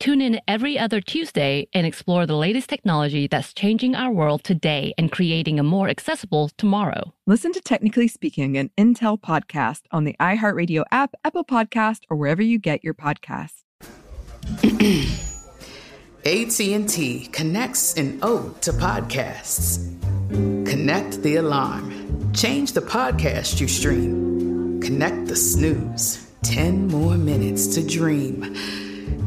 Tune in every other Tuesday and explore the latest technology that's changing our world today and creating a more accessible tomorrow. Listen to Technically Speaking, an Intel podcast on the iHeartRadio app, Apple Podcast, or wherever you get your podcasts. AT&T connects an ode to podcasts. Connect the alarm. Change the podcast you stream. Connect the snooze. 10 more minutes to dream.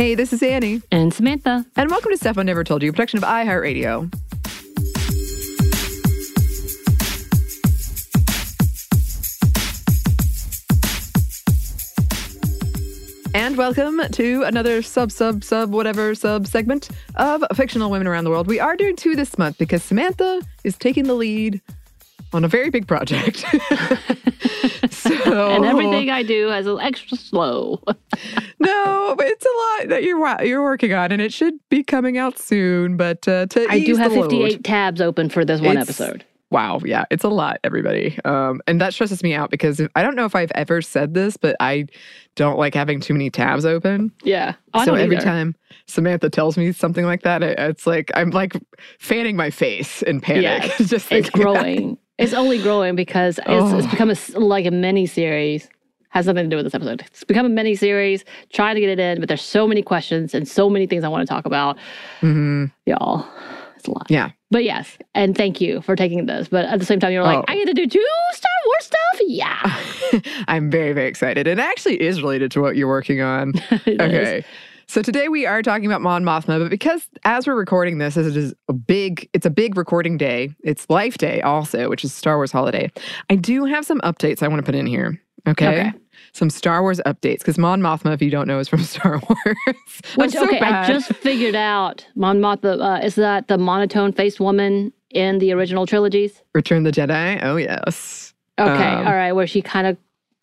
Hey, this is Annie, And Samantha, and welcome to Stuff I Never Told You, a production of iHeartRadio. And welcome to another sub, sub, sub, whatever sub segment of fictional women around the world. We are doing two this month because Samantha is taking the lead on a very big project. so, and everything I do is extra slow. no, but it's a lot that you're you're working on, and it should be coming out soon. But uh, to I do have the load- 58 tabs open for this one episode. Wow, yeah, it's a lot, everybody, um, and that stresses me out because if, I don't know if I've ever said this, but I don't like having too many tabs open. Yeah. I so every either. time Samantha tells me something like that, it, it's like I'm like fanning my face in panic. Yes, just It's thinking about it. growing. It's only growing because it's, it's Oh. become a, like a mini series. Has nothing to do with this episode. It's become a mini series. Trying to get it in, but there's so many questions and so many things I want to talk about. Mhm. Y'all, it's a lot. Yeah. But yes, and thank you for taking this. But at the same time, you're like, Oh. I get to do two Star Wars stuff. Yeah, I'm very, very excited. It actually is related to what you're working on. It is. So today we are talking about Mon Mothma, but because as we're recording this, as it is a big, it's a big recording day. It's Life Day also, which is Star Wars holiday. I do have some updates I want to put in here. Okay. Okay. Some Star Wars updates because Mon Mothma, if you don't know, is from Star Wars. Which so okay, I just figured out Mon Mothma uh, is that the monotone faced woman in the original trilogies. Return the Jedi. Oh yes, Okay, Um, all right, where she kind of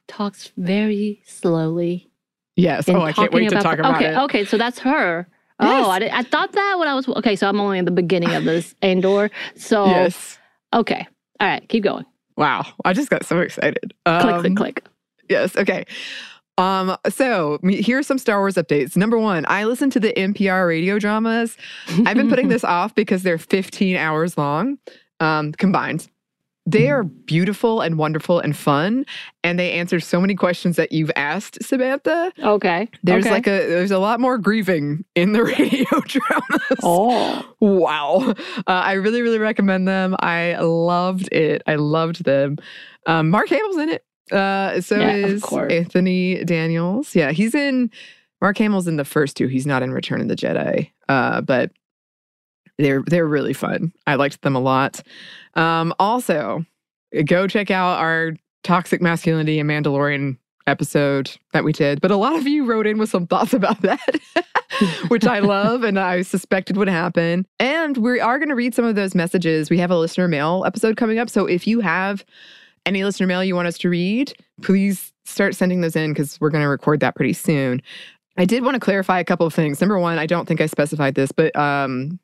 talks very slowly. Yes. Oh, I can't wait to talk about okay, it. Okay, so that's her. Yes. Oh, I, did, I thought that when I was okay. So I'm only in the beginning of this Andor. So Yes. okay, all right, keep going. Wow, I just got so excited. Click, Um, click, click. Yes. Okay. Um, so m- here's some Star Wars updates. Number one, I listen to the NPR radio dramas. I've been putting this off because they're 15 hours long, um, combined. They are beautiful and wonderful and fun, and they answer so many questions that you've asked, Samantha. Okay. There's okay. like a there's a lot more grieving in the radio dramas. Oh. Wow. Uh, I really, really recommend them. I loved it. I loved them. Um, Mark Hamill's in it. Uh, so Yeah, is. Anthony Daniels. Yeah, he's in. Mark Hamill's in the first two. He's not in Return of the Jedi. Uh, but they're they're really fun. I liked them a lot. Um, also, go check out our toxic masculinity and Mandalorian episode that we did. But a lot of you wrote in with some thoughts about that, which I love and I suspected would happen. And we are going to read some of those messages. We have a listener mail episode coming up. So if you have any listener mail you want us to read, please start sending those in because we're going to record that pretty soon. I did want to clarify a couple of things. Number one, I don't think I specified this, but um,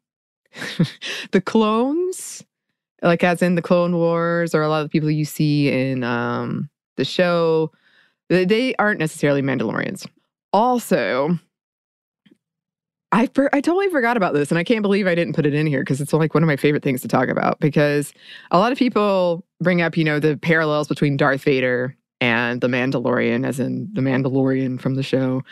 the clones, like as in the Clone Wars, or a lot of the people you see in um, the show, they- aren't necessarily Mandalorians. Also, I for, I totally forgot about this, and I can't believe I didn't put it in here because it's like one of my favorite things to talk about. Because a lot of people bring up, you know, the parallels between Darth Vader and the Mandalorian, as in the Mandalorian from the show,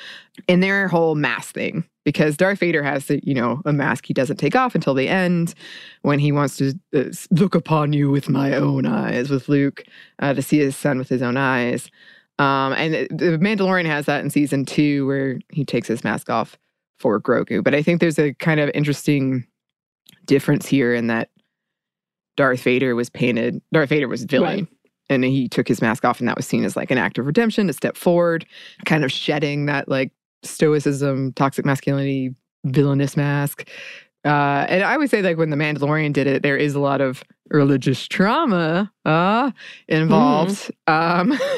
in their whole mask thing. Because Darth Vader has, the, you know, a mask he doesn't take off until the end, when he wants to uh, look upon you with my own eyes, with Luke, uh, to see his son with his own eyes. Um, and the Mandalorian has that in season two, where he takes his mask off for Grogu. But I think there's a kind of interesting difference here in that Darth Vader was painted, Darth Vader was villain. Right. And he took his mask off, and that was seen as like an act of redemption, a step forward, kind of shedding that like stoicism, toxic masculinity, villainous mask. Uh, and I would say, like, when The Mandalorian did it, there is a lot of religious trauma uh, involved. Um,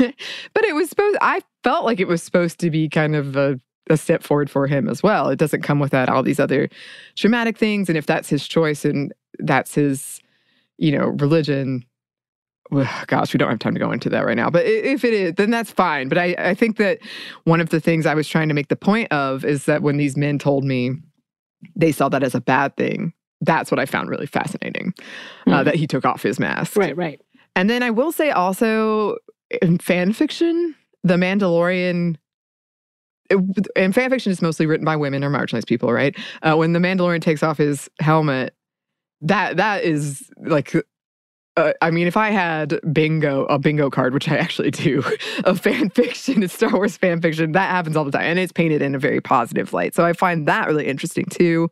but it was supposed, I felt like it was supposed to be kind of a, a step forward for him as well. It doesn't come without all these other traumatic things. And if that's his choice and that's his, you know, religion, gosh, we don't have time to go into that right now. But if it is, then that's fine. But I, I think that one of the things I was trying to make the point of is that when these men told me they saw that as a bad thing, that's what I found really fascinating uh, Hmm. that he took off his mask. Right, right. And then I will say also in fan fiction, The Mandalorian. it- And fan fiction is mostly written by women or marginalized people, right? Uh, when the Mandalorian takes off his helmet, that that is like, uh, I mean, if I had bingo a bingo card, which I actually do, of fan fiction, it's Star Wars fan fiction, that happens all the time, and it's painted in a very positive light. So I find that really interesting too.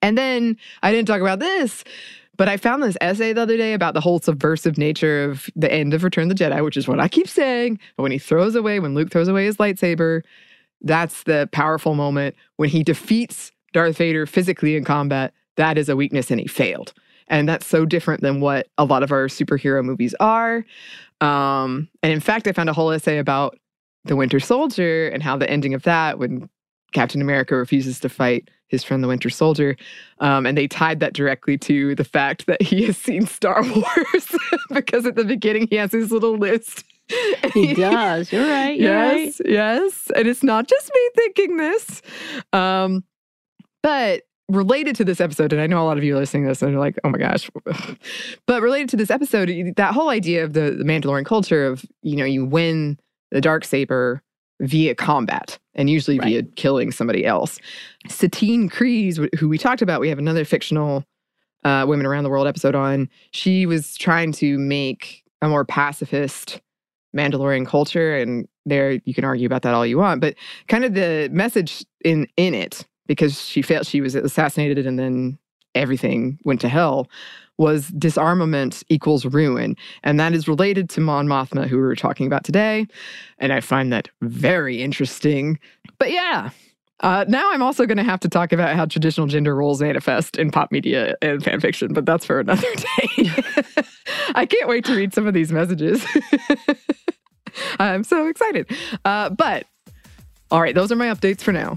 And then I didn't talk about this, but I found this essay the other day about the whole subversive nature of the end of Return of the Jedi, which is what I keep saying. But when he throws away, when Luke throws away his lightsaber, that's the powerful moment. When he defeats Darth Vader physically in combat, that is a weakness and he failed. And that's so different than what a lot of our superhero movies are. Um, and in fact, I found a whole essay about the Winter Soldier and how the ending of that, when Captain America refuses to fight his friend the Winter Soldier, um, and they tied that directly to the fact that he has seen Star Wars because at the beginning he has his little list. He does. You're right. You're right. yes, yes, and it's not just me thinking this. Um, but related to this episode, and I know a lot of you are listening to this and you're like, "Oh my gosh," but related to this episode, that whole idea of the, the Mandalorian culture of you know you win the dark saber via combat and usually Right. via killing somebody else. Satine wh- who we talked about, we have another fictional uh, Women Around the World episode on. She was trying to make a more pacifist Mandalorian culture, and there you can argue about that all you want, but kind of the message in in it because she felt she was assassinated and then everything went to hell was disarmament equals ruin and that is related to Mon Mothma who we were talking about today and I find that very interesting but yeah uh, now I'm also going to have to talk about how traditional gender roles manifest in pop media and fan fiction, but that's for another day. I can't wait to read some of these messages. I'm so excited. Uh, but all right, those are my updates for now.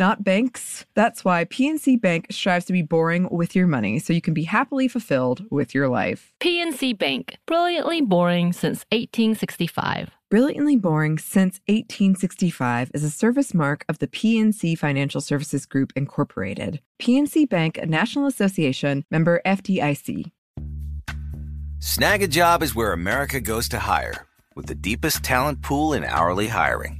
not banks. That's why PNC Bank strives to be boring with your money so you can be happily fulfilled with your life. PNC Bank, brilliantly boring since 1865. Brilliantly Boring Since 1865 is a service mark of the PNC Financial Services Group, Incorporated. PNC Bank, a National Association member FDIC. Snag a job is where America goes to hire, with the deepest talent pool in hourly hiring.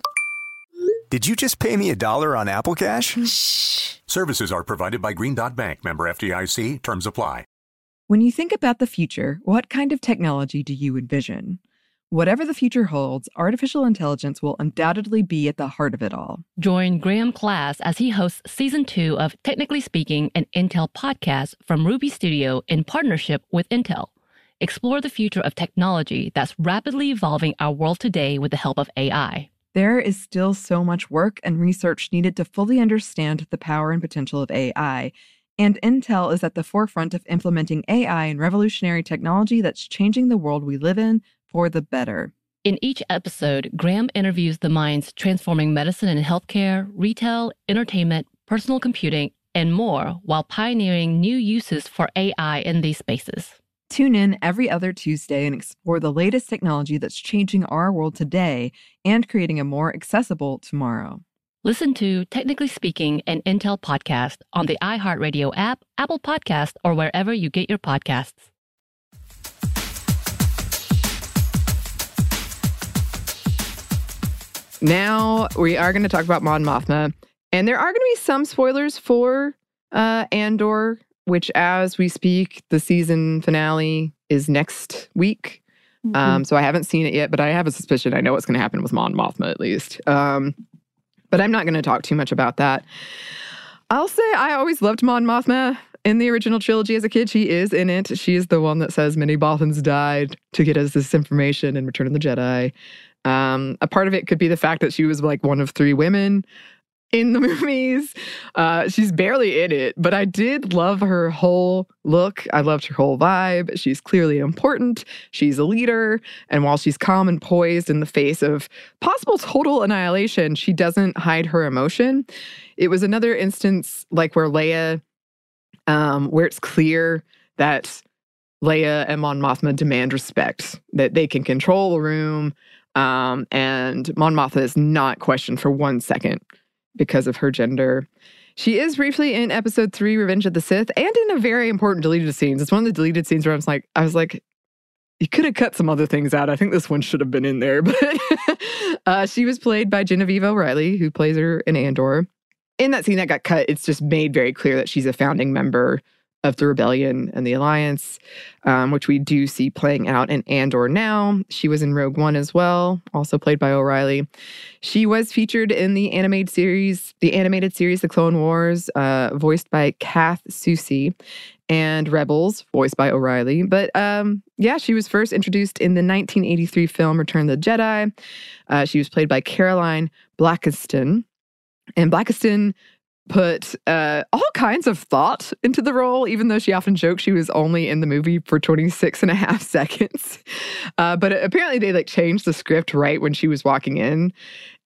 Did you just pay me a dollar on Apple Cash? Shh. Services are provided by Green Dot Bank, member FDIC. Terms apply. When you think about the future, what kind of technology do you envision? Whatever the future holds, artificial intelligence will undoubtedly be at the heart of it all. Join Graham Class as he hosts season two of Technically Speaking, an Intel podcast from Ruby Studio in partnership with Intel. Explore the future of technology that's rapidly evolving our world today with the help of AI. There is still so much work and research needed to fully understand the power and potential of AI. And Intel is at the forefront of implementing AI and revolutionary technology that's changing the world we live in for the better. In each episode, Graham interviews the minds transforming medicine and healthcare, retail, entertainment, personal computing, and more while pioneering new uses for AI in these spaces. Tune in every other Tuesday and explore the latest technology that's changing our world today and creating a more accessible tomorrow. Listen to Technically Speaking, an Intel podcast on the iHeartRadio app, Apple Podcast, or wherever you get your podcasts. Now we are going to talk about Mon Mothma, and there are going to be some spoilers for uh, Andor, which, as we speak, the season finale is next week. Mm-hmm. Um, so I haven't seen it yet, but I have a suspicion I know what's going to happen with Mon Mothma at least. Um, but I'm not going to talk too much about that. I'll say I always loved Mon Mothma in the original trilogy as a kid. She is in it. She is the one that says many Bothans died to get us this information in Return of the Jedi. Um, a part of it could be the fact that she was like one of three women in the movies. Uh, she's barely in it, but I did love her whole look. I loved her whole vibe. She's clearly important. She's a leader. And while she's calm and poised in the face of possible total annihilation, she doesn't hide her emotion. It was another instance like where Leia, um, where it's clear that Leia and Mon Mothma demand respect, that they can control the room. Um, and Mon Mothma is not questioned for one second because of her gender. She is briefly in episode three, Revenge of the Sith, and in a very important deleted scenes. It's one of the deleted scenes where I was like, I was like, you could have cut some other things out. I think this one should have been in there. But uh, she was played by Genevieve O'Reilly, who plays her in Andor. In that scene that got cut, it's just made very clear that she's a founding member of the rebellion and the alliance, um, which we do see playing out in Andor now. She was in Rogue One as well, also played by O'Reilly. She was featured in the animated series, the animated series, The Clone Wars, uh, voiced by Kath Soucie, and Rebels, voiced by O'Reilly. But um, yeah, she was first introduced in the 1983 film Return of the Jedi. Uh, she was played by Caroline Blackiston. And Blackiston put uh, all kinds of thought into the role, even though she often joked she was only in the movie for 26 and a half seconds. Uh, but apparently, they like changed the script right when she was walking in.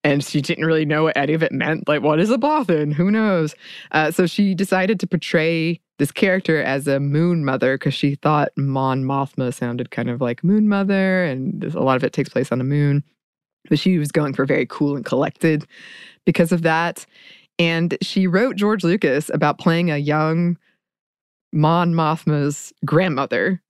And she didn't really know what any of it meant. Like, what is a Bothan? Who knows? Uh, so she decided to portray this character as a moon mother because she thought Mon Mothma sounded kind of like Moon Mother, and a lot of it takes place on the moon. But she was going for very cool and collected because of that. And she wrote George Lucas about playing a young Mon Mothma's grandmother,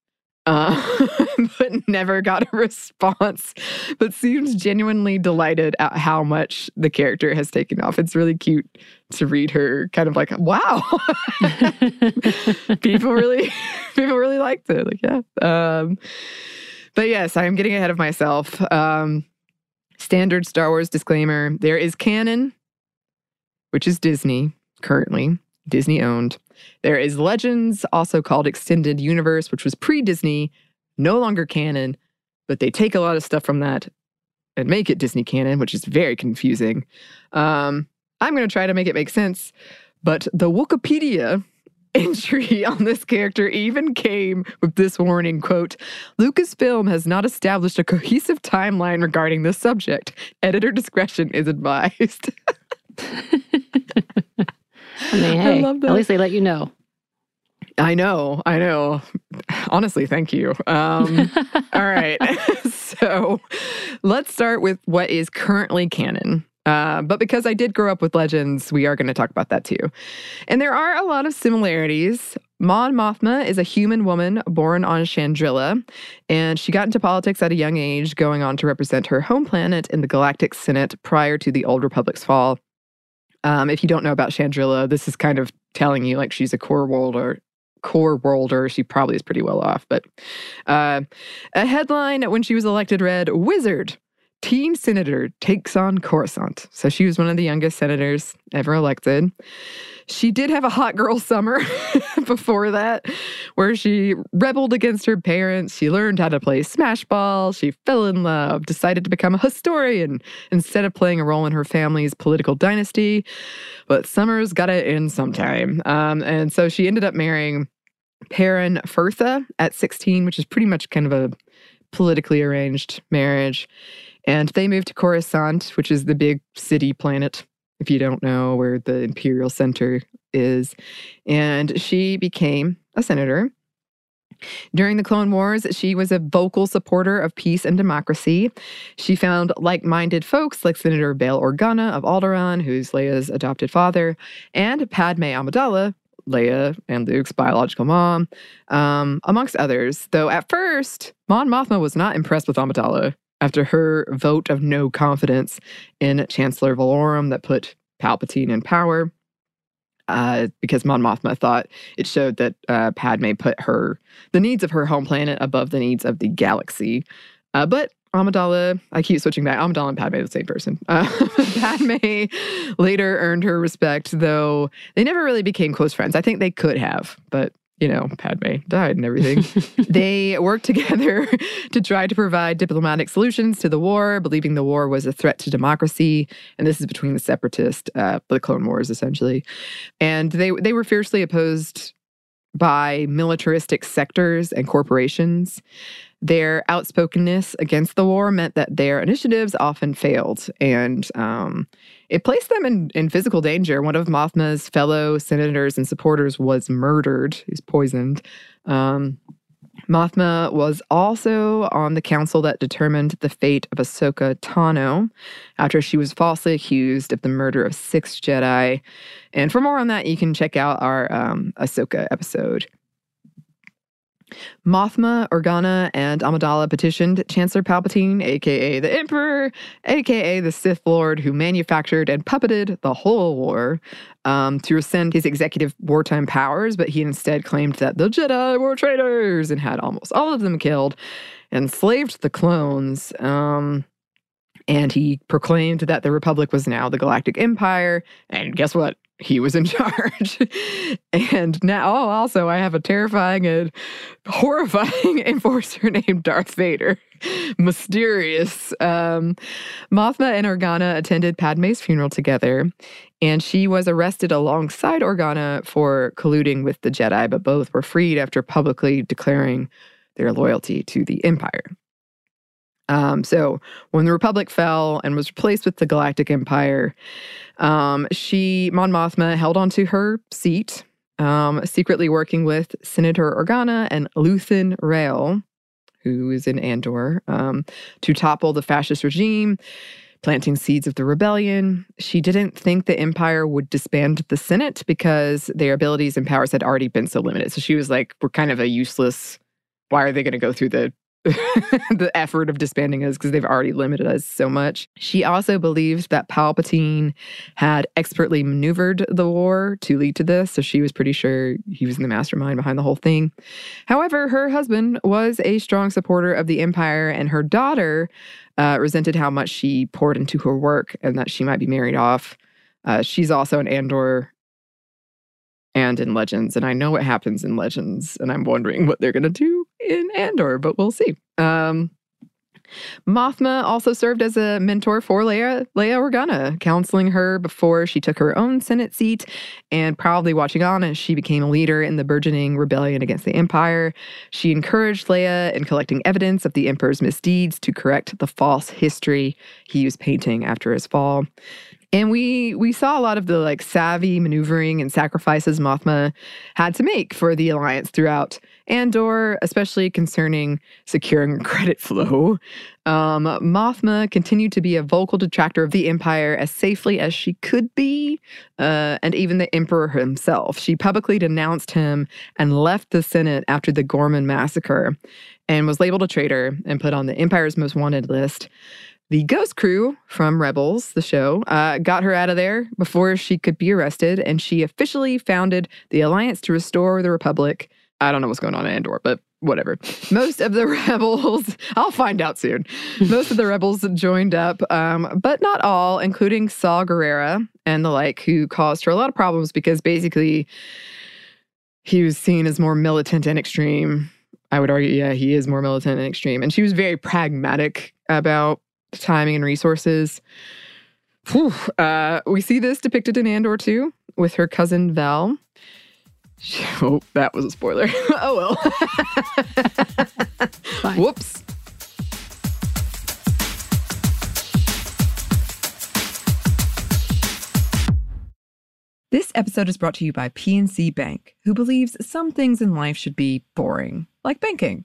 uh, but never got a response. But seems genuinely delighted at how much the character has taken off. It's really cute to read her kind of like, wow, people really, people really liked it. Like, yeah. Um, but yes, I am getting ahead of myself. Um, standard Star Wars disclaimer: there is canon which is Disney currently, Disney owned. There is Legends, also called Extended Universe, which was pre Disney, no longer canon, but they take a lot of stuff from that and make it Disney canon, which is very confusing. Um, I'm going to try to make it make sense, but the Wikipedia entry on this character even came with this warning quote lucasfilm has not established a cohesive timeline regarding this subject editor discretion is advised I mean, hey, I at least they let you know. I know, I know. Honestly, thank you. Um, all right. so let's start with what is currently canon. Uh, but because I did grow up with legends, we are going to talk about that too. And there are a lot of similarities. Mon Mothma is a human woman born on Chandrila, and she got into politics at a young age, going on to represent her home planet in the Galactic Senate prior to the Old Republic's fall. Um, if you don't know about Chandrila, this is kind of telling you like she's a core worlder. Core worlder. She probably is pretty well off. But uh, a headline when she was elected read Wizard, teen senator takes on Coruscant. So she was one of the youngest senators ever elected. She did have a hot girl summer before that, where she rebelled against her parents. She learned how to play smash ball. She fell in love, decided to become a historian instead of playing a role in her family's political dynasty. But summer's got to end sometime. Um, and so she ended up marrying Perrin Fertha at 16, which is pretty much kind of a politically arranged marriage. And they moved to Coruscant, which is the big city planet if you don't know where the Imperial Center is. And she became a senator. During the Clone Wars, she was a vocal supporter of peace and democracy. She found like minded folks like Senator Bail Organa of Alderaan, who's Leia's adopted father, and Padme Amidala, Leia and Luke's biological mom, um, amongst others. Though at first, Mon Mothma was not impressed with Amidala after her vote of no confidence in Chancellor Valorum that put Palpatine in power. Uh, because Mon Mothma thought it showed that uh, Padme put her the needs of her home planet above the needs of the galaxy. Uh, but Amidala, I keep switching back. Amidala and Padme are the same person. Uh, Padme later earned her respect, though they never really became close friends. I think they could have, but you know, Padme died and everything. they worked together to try to provide diplomatic solutions to the war, believing the war was a threat to democracy. And this is between the separatists, uh, the Clone Wars, essentially. And they they were fiercely opposed by militaristic sectors and corporations. Their outspokenness against the war meant that their initiatives often failed, and um, it placed them in, in physical danger. One of Mothma's fellow senators and supporters was murdered, he's poisoned. Um, Mothma was also on the council that determined the fate of Ahsoka Tano after she was falsely accused of the murder of six Jedi. And for more on that, you can check out our um, Ahsoka episode. Mothma, Organa, and Amidala petitioned Chancellor Palpatine, aka the Emperor, aka the Sith Lord who manufactured and puppeted the whole war, um, to rescind his executive wartime powers, but he instead claimed that the Jedi were traitors and had almost all of them killed, enslaved the clones. Um, and he proclaimed that the Republic was now the Galactic Empire. And guess what? He was in charge. and now, oh, also, I have a terrifying and horrifying enforcer named Darth Vader. Mysterious. Um, Mothma and Organa attended Padme's funeral together, and she was arrested alongside Organa for colluding with the Jedi, but both were freed after publicly declaring their loyalty to the Empire. Um, so when the Republic fell and was replaced with the Galactic Empire, um, she, Mon Mothma, held onto her seat, um, secretly working with Senator Organa and Luthen Rael, who is in Andor, um, to topple the fascist regime, planting seeds of the rebellion. She didn't think the Empire would disband the Senate because their abilities and powers had already been so limited. So she was like, we're kind of a useless why are they going to go through the the effort of disbanding us because they've already limited us so much. She also believed that Palpatine had expertly maneuvered the war to lead to this, so she was pretty sure he was in the mastermind behind the whole thing. However, her husband was a strong supporter of the Empire, and her daughter uh, resented how much she poured into her work and that she might be married off. Uh, she's also an Andor and in Legends. And I know what happens in Legends, and I'm wondering what they're going to do in Andor, but we'll see. Um, Mothma also served as a mentor for Leia, Leia Organa, counseling her before she took her own Senate seat and proudly watching on as she became a leader in the burgeoning rebellion against the Empire. She encouraged Leia in collecting evidence of the Emperor's misdeeds to correct the false history he was painting after his fall. And we we saw a lot of the like savvy maneuvering and sacrifices Mothma had to make for the alliance throughout Andor, especially concerning securing credit flow. Um, Mothma continued to be a vocal detractor of the Empire as safely as she could be, uh, and even the Emperor himself. She publicly denounced him and left the Senate after the Ghorman massacre, and was labeled a traitor and put on the Empire's most wanted list. The Ghost Crew from Rebels, the show, uh, got her out of there before she could be arrested, and she officially founded the Alliance to Restore the Republic. I don't know what's going on in Andor, but whatever. Most of the rebels, I'll find out soon. Most of the rebels joined up, um, but not all, including Saw Gerrera and the like, who caused her a lot of problems because basically he was seen as more militant and extreme. I would argue, yeah, he is more militant and extreme. And she was very pragmatic about timing and resources. Whew, uh, we see this depicted in Andor too, with her cousin Vel. Oh, that was a spoiler. oh well. Whoops. This episode is brought to you by PNC Bank, who believes some things in life should be boring, like banking.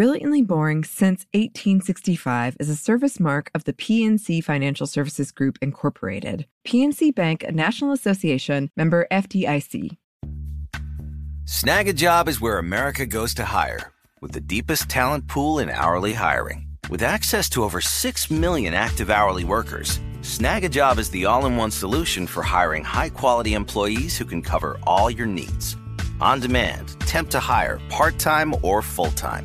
Brilliantly Boring Since 1865 is a service mark of the PNC Financial Services Group, Incorporated. PNC Bank, a National Association member FDIC. Snag a job is where America goes to hire, with the deepest talent pool in hourly hiring. With access to over 6 million active hourly workers, Snag a job is the all in one solution for hiring high quality employees who can cover all your needs. On demand, temp to hire, part time or full time.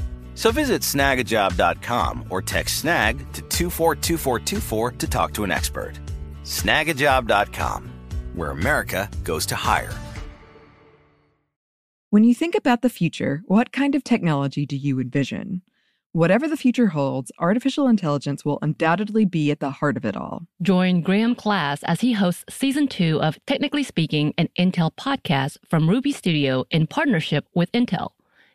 So visit snagajob.com or text snag to 242424 to talk to an expert. Snagajob.com, where America goes to hire. When you think about the future, what kind of technology do you envision? Whatever the future holds, artificial intelligence will undoubtedly be at the heart of it all. Join Graham Class as he hosts season two of Technically Speaking, an Intel podcast from Ruby Studio in partnership with Intel.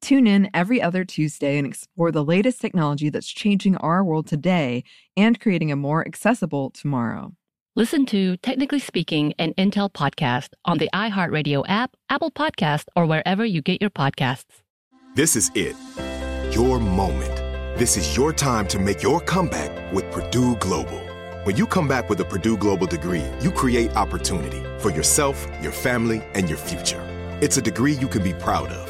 Tune in every other Tuesday and explore the latest technology that's changing our world today and creating a more accessible tomorrow. Listen to Technically Speaking, an Intel podcast on the iHeartRadio app, Apple Podcast, or wherever you get your podcasts. This is it. Your moment. This is your time to make your comeback with Purdue Global. When you come back with a Purdue Global degree, you create opportunity for yourself, your family, and your future. It's a degree you can be proud of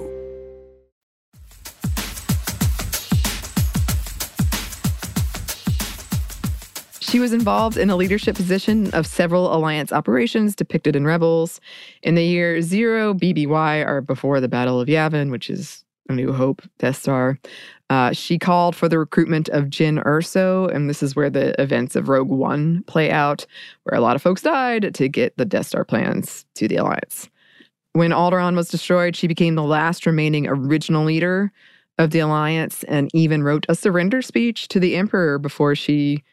She was involved in a leadership position of several alliance operations depicted in Rebels. In the year zero BBY, or before the Battle of Yavin, which is A New Hope Death Star, uh, she called for the recruitment of Jyn Erso, and this is where the events of Rogue One play out, where a lot of folks died to get the Death Star plans to the Alliance. When Alderaan was destroyed, she became the last remaining original leader of the Alliance and even wrote a surrender speech to the Emperor before she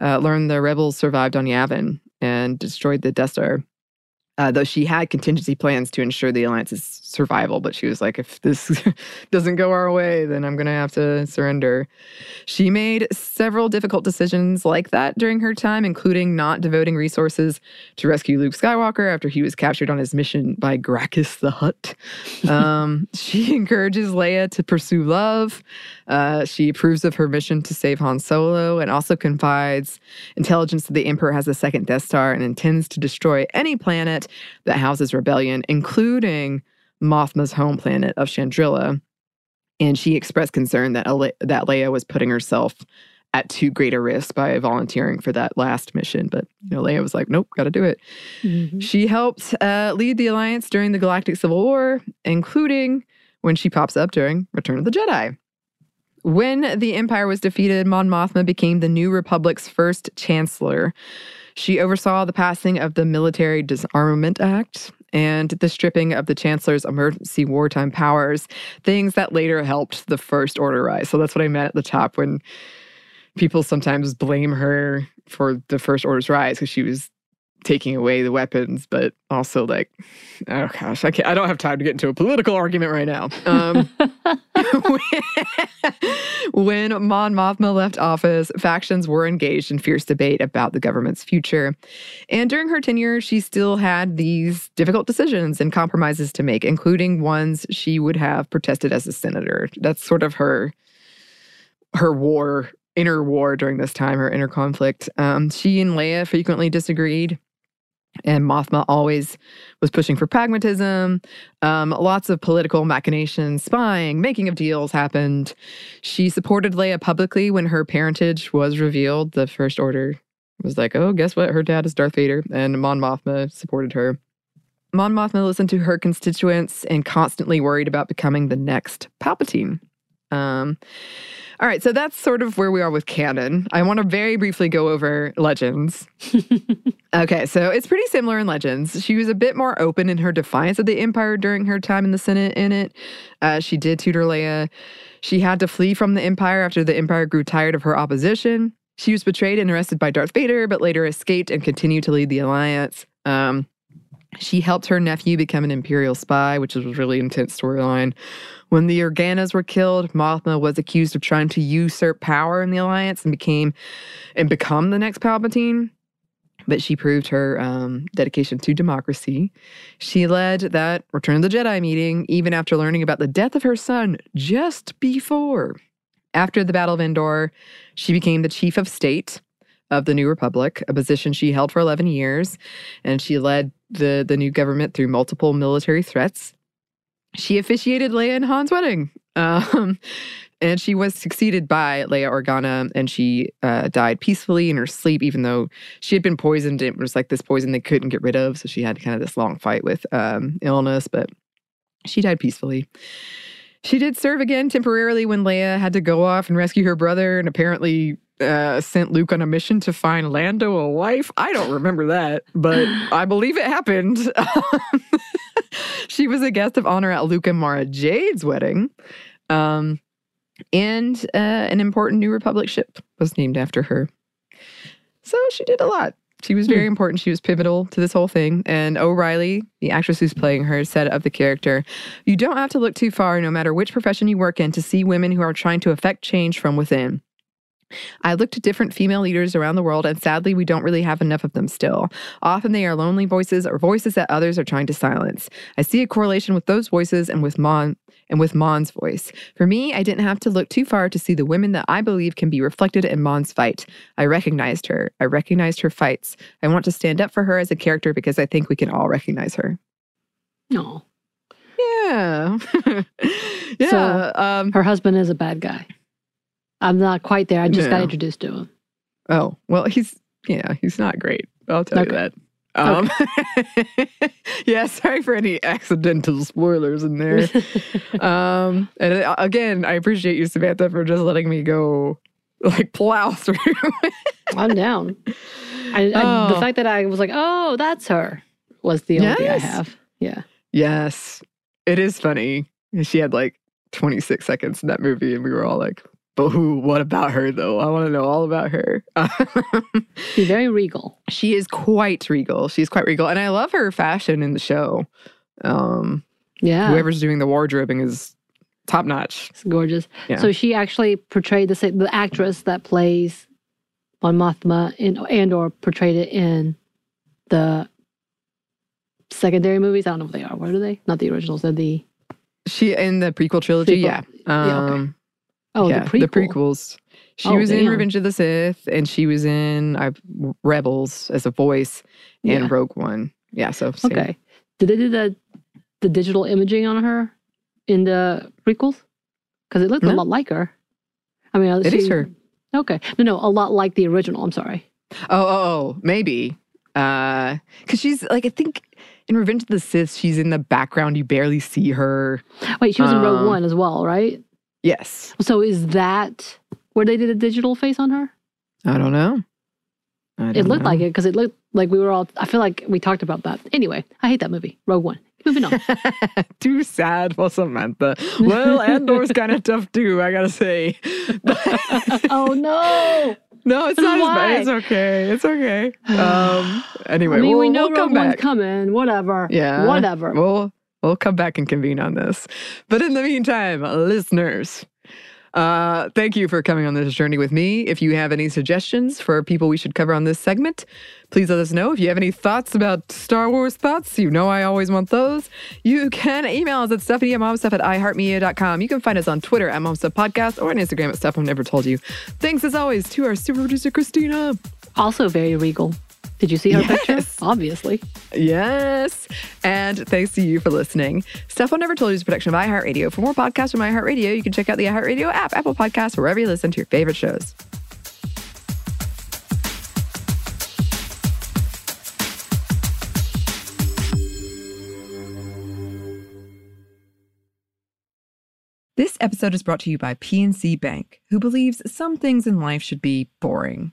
uh, learned the rebels survived on Yavin and destroyed the Death Star. Uh, though she had contingency plans to ensure the alliance's survival, but she was like, if this doesn't go our way, then I'm going to have to surrender. She made several difficult decisions like that during her time, including not devoting resources to rescue Luke Skywalker after he was captured on his mission by Grakkus the Hutt. Um, she encourages Leia to pursue love. Uh, she approves of her mission to save Han Solo and also confides intelligence that the Emperor has a second Death Star and intends to destroy any planet that houses rebellion, including Mothma's home planet of Chandrila. And she expressed concern that, Ale- that Leia was putting herself at too great a risk by volunteering for that last mission. But you know, Leia was like, "Nope, got to do it." Mm-hmm. She helped uh, lead the alliance during the Galactic Civil War, including when she pops up during Return of the Jedi. When the Empire was defeated, Mon Mothma became the New Republic's first chancellor. She oversaw the passing of the Military Disarmament Act and the stripping of the chancellor's emergency wartime powers, things that later helped the First Order rise. So that's what I meant at the top when people sometimes blame her for the First Order's rise because she was taking away the weapons, but also like, oh gosh, I can't. I don't have time to get into a political argument right now. Um, when Mon Mothma left office, factions were engaged in fierce debate about the government's future, and during her tenure, she still had these difficult decisions and compromises to make, including ones she would have protested as a senator. That's sort of her her war inner war during this time, her inner conflict. Um, she and Leia frequently disagreed. And Mothma always was pushing for pragmatism. Um, lots of political machinations, spying, making of deals happened. She supported Leia publicly when her parentage was revealed. The First Order was like, oh, guess what? Her dad is Darth Vader. And Mon Mothma supported her. Mon Mothma listened to her constituents and constantly worried about becoming the next Palpatine. Um, all right, so that's sort of where we are with canon. I want to very briefly go over Legends. okay, so it's pretty similar in Legends. She was a bit more open in her defiance of the Empire during her time in the Senate in it. Uh, she did tutor Leia. She had to flee from the Empire after the Empire grew tired of her opposition. She was betrayed and arrested by Darth Vader, but later escaped and continued to lead the Alliance. Um, She helped her nephew become an imperial spy, which was a really intense storyline. When the Organas were killed, Mothma was accused of trying to usurp power in the alliance and became and become the next Palpatine. But she proved her um, dedication to democracy. She led that Return of the Jedi meeting, even after learning about the death of her son just before. After the Battle of Endor, she became the chief of state of the New Republic, a position she held for 11 years, and she led the, the new government through multiple military threats. She officiated Leia and Han's wedding. Um, and she was succeeded by Leia Organa, and she uh, died peacefully in her sleep, even though she had been poisoned. It was like this poison they couldn't get rid of. So she had kind of this long fight with um, illness, but she died peacefully. She did serve again temporarily when Leia had to go off and rescue her brother, and apparently uh, sent Luke on a mission to find Lando a wife. I don't remember that, but I believe it happened. she was a guest of honor at Luke and Mara Jade's wedding. Um, and uh, an important New Republic ship was named after her. So she did a lot. She was very hmm. important. She was pivotal to this whole thing. And O'Reilly, the actress who's playing her, said of the character, You don't have to look too far, no matter which profession you work in, to see women who are trying to affect change from within. I looked to different female leaders around the world, and sadly, we don't really have enough of them still. Often they are lonely voices or voices that others are trying to silence. I see a correlation with those voices and with Mon and with Mon's voice. For me, I didn't have to look too far to see the women that I believe can be reflected in Mon's fight. I recognized her. I recognized her fights. I want to stand up for her as a character because I think we can all recognize her. No. Yeah. yeah. So, um, her husband is a bad guy. I'm not quite there. I just got introduced to him. Oh, well, he's, yeah, he's not great. I'll tell okay. you that. Um, okay. yeah, sorry for any accidental spoilers in there. um, and uh, again, I appreciate you, Samantha, for just letting me go like plow through. I'm down. I, oh. the fact that I was like, oh, that's her was the only yes. thing I have. Yeah. Yes. It is funny. She had like 26 seconds in that movie, and we were all like, but who? What about her though? I want to know all about her. She's very regal. She is quite regal. She's quite regal, and I love her fashion in the show. Um, yeah, whoever's doing the wardrobing is top notch. It's gorgeous. Yeah. So she actually portrayed the the actress that plays Mon Mothma in Andor portrayed it in the secondary movies. I don't know what they are. What are they? Not the originals. They're the she in the prequel trilogy. Prequel. Yeah. Um, yeah okay. Oh, yeah, the, prequel. the prequels. She oh, was damn. in Revenge of the Sith, and she was in uh, Rebels as a voice, and yeah. Rogue One. Yeah, so same. okay. Did they do the the digital imaging on her in the prequels? Because it looked no. a lot like her. I mean, it she, is her. Okay, no, no, a lot like the original. I'm sorry. Oh, oh, oh maybe. Uh, because she's like I think in Revenge of the Sith, she's in the background. You barely see her. Wait, she was um, in Rogue um, One as well, right? Yes. So is that where they did a digital face on her? I don't know. I don't it looked know. like it because it looked like we were all. I feel like we talked about that. Anyway, I hate that movie. Rogue One. Moving on. too sad for Samantha. Well, Andor's kind of tough too. I gotta say. oh no. No, it's not Why? as bad. It's okay. It's okay. Um. Anyway, I mean, we'll, we know we'll come Rogue back. coming. Whatever. Yeah. Whatever. We'll We'll come back and convene on this. But in the meantime, listeners, uh, thank you for coming on this journey with me. If you have any suggestions for people we should cover on this segment, please let us know. If you have any thoughts about Star Wars thoughts, you know I always want those. You can email us at Stephanie at momstuff at iHeartMedia.com. You can find us on Twitter at Momstuff Podcast or on Instagram at Stuff I've Never Told You. Thanks as always to our super producer, Christina. Also very regal. Did you see her yes. picture? Obviously. Yes. And thanks to you for listening. Stuff I Never Told You is a production of iHeartRadio. For more podcasts from iHeartRadio, you can check out the iHeartRadio app, Apple Podcasts, wherever you listen to your favorite shows. This episode is brought to you by PNC Bank, who believes some things in life should be boring,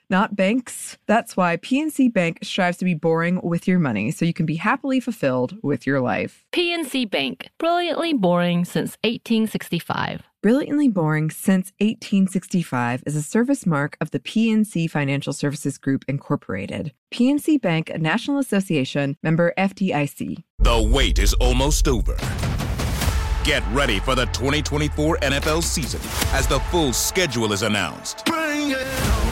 Not banks. That's why PNC Bank strives to be boring with your money so you can be happily fulfilled with your life. PNC Bank, brilliantly boring since 1865. Brilliantly Boring Since 1865 is a service mark of the PNC Financial Services Group, Incorporated. PNC Bank, a National Association member FDIC. The wait is almost over. Get ready for the 2024 NFL season as the full schedule is announced.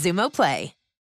Xumo Play.